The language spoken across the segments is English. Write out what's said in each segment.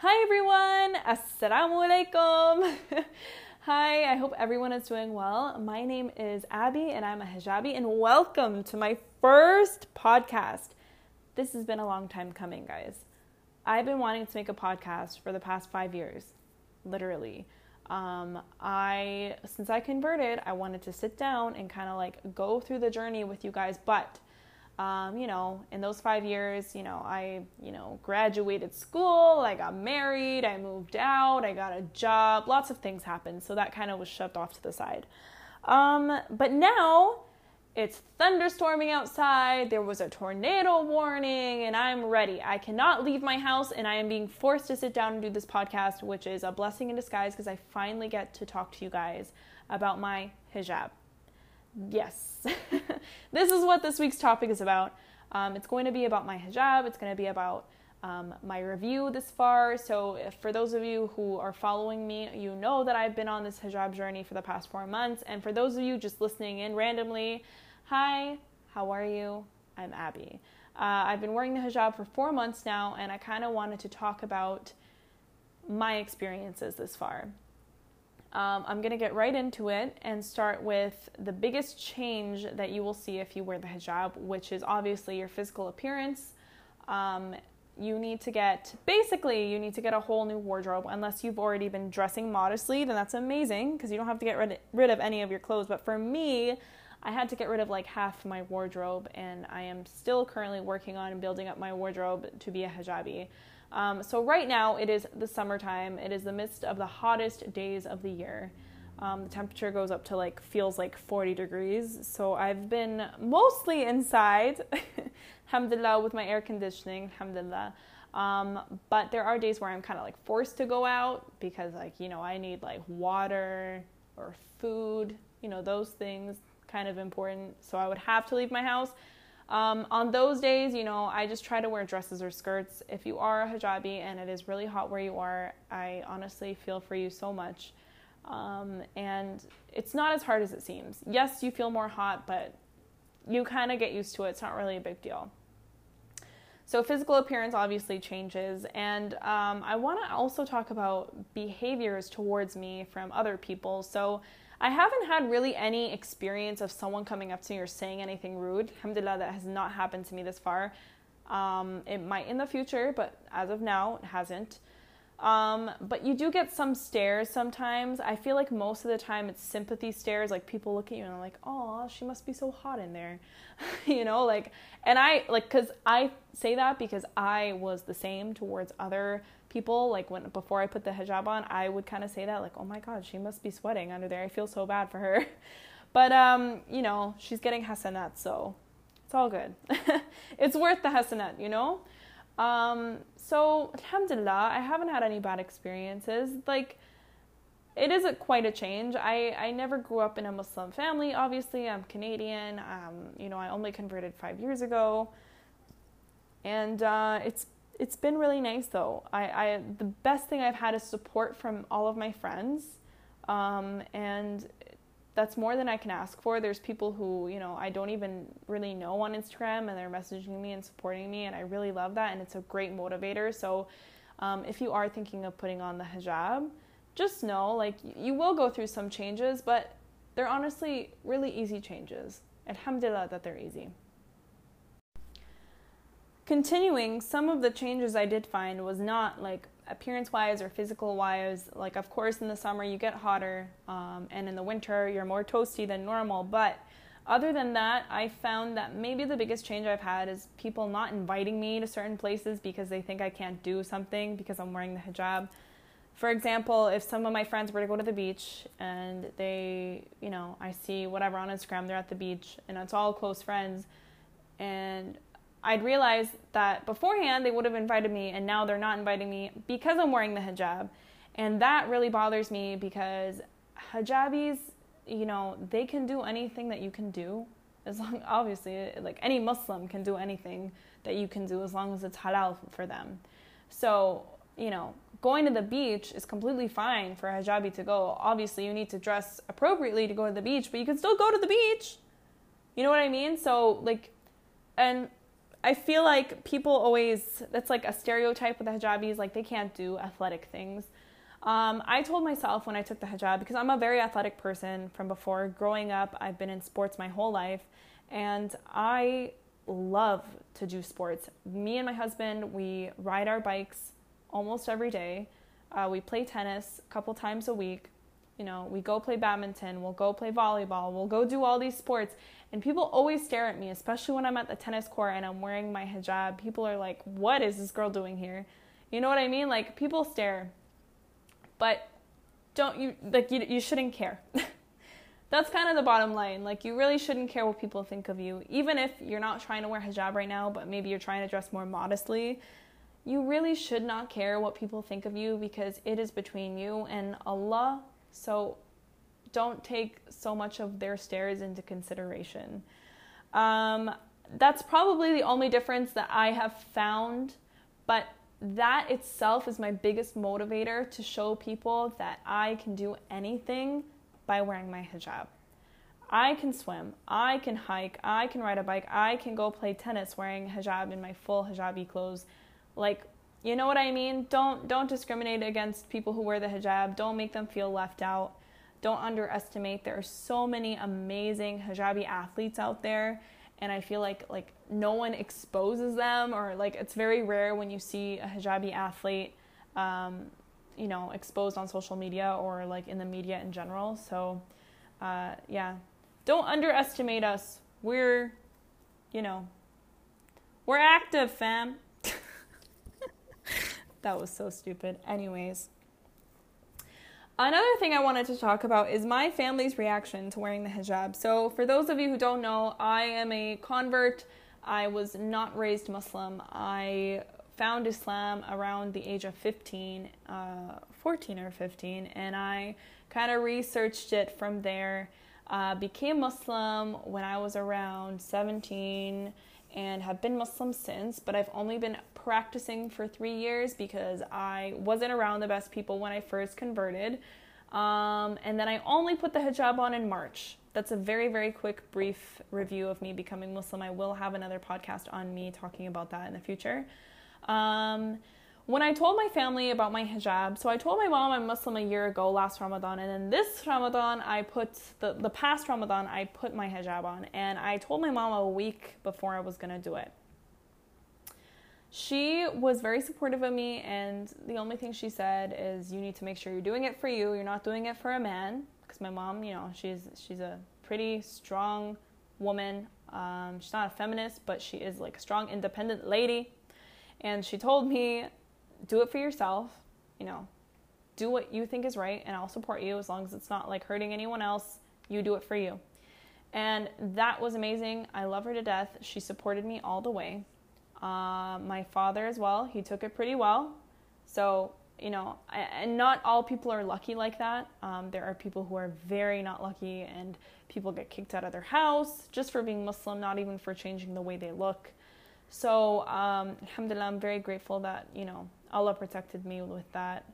Hi everyone, Assalamu alaikum. Hi, I hope everyone is doing well. My name is Abby and I'm a hijabi, and welcome to my first podcast. This has been a long time coming, guys. I've been wanting to make a podcast for the past five years, literally. Um, I since I converted, I wanted to sit down and kind of like go through the journey with you guys, but um, you know, in those five years, you know, I, you know, graduated school, I got married, I moved out, I got a job, lots of things happened. So that kind of was shoved off to the side. Um, but now it's thunderstorming outside, there was a tornado warning, and I'm ready. I cannot leave my house, and I am being forced to sit down and do this podcast, which is a blessing in disguise because I finally get to talk to you guys about my hijab. Yes, this is what this week's topic is about. Um, it's going to be about my hijab, it's going to be about um, my review this far. So, for those of you who are following me, you know that I've been on this hijab journey for the past four months. And for those of you just listening in randomly, hi, how are you? I'm Abby. Uh, I've been wearing the hijab for four months now, and I kind of wanted to talk about my experiences this far. Um, I'm going to get right into it and start with the biggest change that you will see if you wear the hijab, which is obviously your physical appearance. Um, you need to get, basically, you need to get a whole new wardrobe. Unless you've already been dressing modestly, then that's amazing because you don't have to get rid, rid of any of your clothes. But for me, I had to get rid of like half my wardrobe, and I am still currently working on building up my wardrobe to be a hijabi. Um, so right now it is the summertime. It is the midst of the hottest days of the year. Um, the temperature goes up to like feels like 40 degrees. So I've been mostly inside, alhamdulillah, with my air conditioning, alhamdulillah. Um, but there are days where I'm kind of like forced to go out because like you know I need like water or food, you know those things kind of important. So I would have to leave my house. Um, on those days, you know, I just try to wear dresses or skirts. If you are a hijabi and it is really hot where you are, I honestly feel for you so much. Um, and it's not as hard as it seems. Yes, you feel more hot, but you kind of get used to it. It's not really a big deal. So, physical appearance obviously changes. And um, I want to also talk about behaviors towards me from other people. So, I haven't had really any experience of someone coming up to me or saying anything rude. Alhamdulillah, that has not happened to me this far. Um, it might in the future, but as of now, it hasn't. Um, but you do get some stares sometimes. I feel like most of the time it's sympathy stares. Like people look at you and they're like, "Oh, she must be so hot in there," you know. Like, and I like because I say that because I was the same towards other people like when before I put the hijab on, I would kind of say that like, "Oh my god, she must be sweating under there. I feel so bad for her." but um, you know, she's getting hasanat, so it's all good. it's worth the hasanat, you know? Um, so alhamdulillah, I haven't had any bad experiences. Like it is a, quite a change. I, I never grew up in a Muslim family. Obviously, I'm Canadian. Um, you know, I only converted five years ago, and uh, it's it's been really nice though. I, I the best thing I've had is support from all of my friends, um, and that's more than I can ask for. There's people who you know I don't even really know on Instagram, and they're messaging me and supporting me, and I really love that, and it's a great motivator. So, um, if you are thinking of putting on the hijab, just know like you will go through some changes, but they're honestly really easy changes. Alhamdulillah that they're easy. Continuing, some of the changes I did find was not like appearance wise or physical wise. Like, of course, in the summer you get hotter, um, and in the winter you're more toasty than normal. But other than that, I found that maybe the biggest change I've had is people not inviting me to certain places because they think I can't do something because I'm wearing the hijab. For example, if some of my friends were to go to the beach and they, you know, I see whatever on Instagram, they're at the beach and it's all close friends, and I'd realized that beforehand they would have invited me and now they're not inviting me because I'm wearing the hijab. And that really bothers me because hijabis, you know, they can do anything that you can do. As long obviously like any Muslim can do anything that you can do as long as it's halal for them. So, you know, going to the beach is completely fine for a hijabi to go. Obviously, you need to dress appropriately to go to the beach, but you can still go to the beach. You know what I mean? So, like and I feel like people always that's like a stereotype with the hijabis like they can't do athletic things. Um, I told myself when I took the hijab because I'm a very athletic person from before. Growing up, I've been in sports my whole life, and I love to do sports. Me and my husband, we ride our bikes almost every day. Uh, we play tennis a couple times a week. You know, we go play badminton, we'll go play volleyball, we'll go do all these sports. And people always stare at me, especially when I'm at the tennis court and I'm wearing my hijab. People are like, what is this girl doing here? You know what I mean? Like, people stare. But don't you, like, you, you shouldn't care. That's kind of the bottom line. Like, you really shouldn't care what people think of you. Even if you're not trying to wear hijab right now, but maybe you're trying to dress more modestly, you really should not care what people think of you because it is between you and Allah. So don't take so much of their stares into consideration. Um, that's probably the only difference that I have found, but that itself is my biggest motivator to show people that I can do anything by wearing my hijab. I can swim, I can hike, I can ride a bike, I can go play tennis wearing hijab in my full hijabi clothes. Like, you know what I mean? Don't don't discriminate against people who wear the hijab. Don't make them feel left out. Don't underestimate there are so many amazing hijabi athletes out there and I feel like like no one exposes them or like it's very rare when you see a hijabi athlete um, you know exposed on social media or like in the media in general so uh, yeah don't underestimate us we're you know we're active fam that was so stupid anyways Another thing I wanted to talk about is my family's reaction to wearing the hijab. So, for those of you who don't know, I am a convert. I was not raised Muslim. I found Islam around the age of 15, uh, 14 or 15, and I kind of researched it from there. Uh, became Muslim when I was around 17 and have been Muslim since, but I've only been practicing for three years because I wasn't around the best people when I first converted. Um, and then I only put the hijab on in March. That's a very, very quick, brief review of me becoming Muslim. I will have another podcast on me talking about that in the future. Um, when I told my family about my hijab, so I told my mom I'm Muslim a year ago, last Ramadan, and then this Ramadan, I put the, the past Ramadan, I put my hijab on, and I told my mom a week before I was gonna do it. She was very supportive of me, and the only thing she said is, "You need to make sure you're doing it for you. You're not doing it for a man." Because my mom, you know, she's she's a pretty strong woman. Um, she's not a feminist, but she is like a strong, independent lady. And she told me do it for yourself, you know, do what you think is right, and I'll support you as long as it's not like hurting anyone else. You do it for you. And that was amazing. I love her to death. She supported me all the way. Uh, my father as well, he took it pretty well. So, you know, and not all people are lucky like that. Um, there are people who are very not lucky, and people get kicked out of their house just for being Muslim, not even for changing the way they look. So, um, alhamdulillah, I'm very grateful that, you know, Allah protected me with that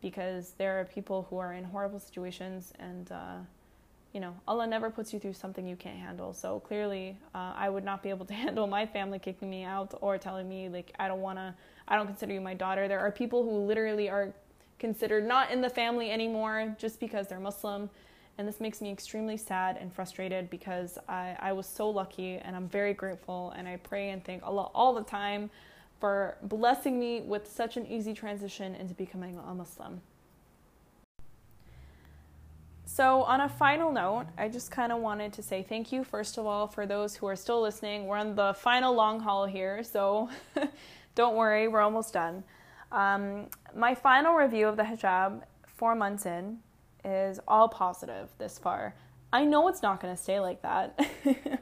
because there are people who are in horrible situations and, uh, you know, Allah never puts you through something you can't handle. So clearly, uh, I would not be able to handle my family kicking me out or telling me, like, I don't want to, I don't consider you my daughter. There are people who literally are considered not in the family anymore just because they're Muslim. And this makes me extremely sad and frustrated because I, I was so lucky and I'm very grateful. And I pray and thank Allah all the time for blessing me with such an easy transition into becoming a Muslim. So, on a final note, I just kind of wanted to say thank you, first of all, for those who are still listening. We're on the final long haul here, so don't worry, we're almost done. Um, my final review of the hijab, four months in, is all positive this far. I know it's not going to stay like that,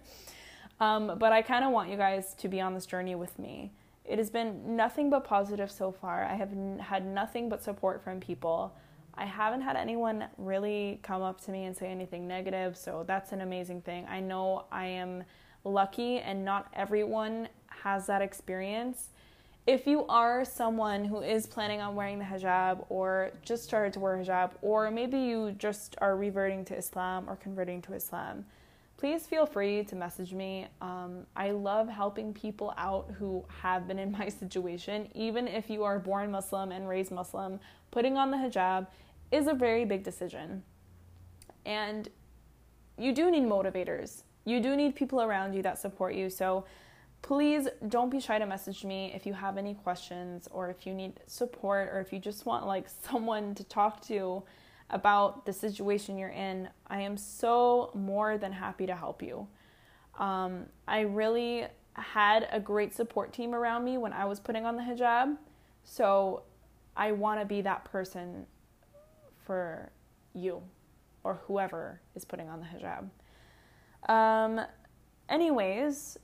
um, but I kind of want you guys to be on this journey with me. It has been nothing but positive so far. I have n- had nothing but support from people. I haven't had anyone really come up to me and say anything negative, so that's an amazing thing. I know I am lucky, and not everyone has that experience. If you are someone who is planning on wearing the hijab or just started to wear hijab, or maybe you just are reverting to Islam or converting to Islam, please feel free to message me. Um, I love helping people out who have been in my situation. Even if you are born Muslim and raised Muslim, putting on the hijab is a very big decision. And you do need motivators. You do need people around you that support you. So please don't be shy to message me if you have any questions or if you need support or if you just want like someone to talk to about the situation you're in. I am so more than happy to help you. Um, I really had a great support team around me when I was putting on the hijab. So I want to be that person for you or whoever is putting on the hijab. Um, anyways,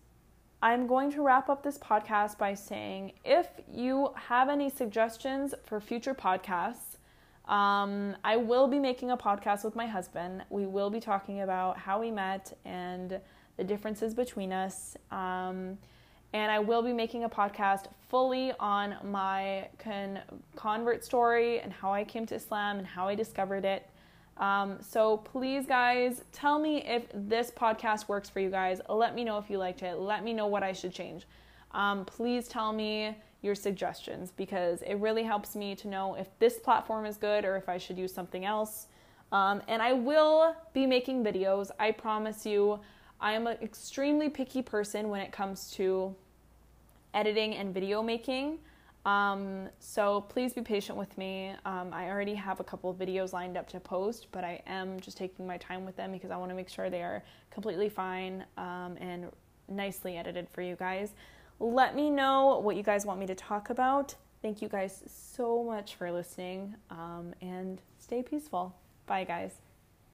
I'm going to wrap up this podcast by saying if you have any suggestions for future podcasts, um, I will be making a podcast with my husband. We will be talking about how we met and the differences between us. Um, and I will be making a podcast fully on my con- convert story and how I came to Islam and how I discovered it. Um, so please, guys, tell me if this podcast works for you guys. Let me know if you liked it. Let me know what I should change. Um, please tell me your suggestions because it really helps me to know if this platform is good or if I should use something else. Um, and I will be making videos. I promise you. I am an extremely picky person when it comes to editing and video making. Um, so please be patient with me. Um, I already have a couple of videos lined up to post, but I am just taking my time with them because I want to make sure they are completely fine um, and nicely edited for you guys. Let me know what you guys want me to talk about. Thank you guys so much for listening um, and stay peaceful. Bye, guys.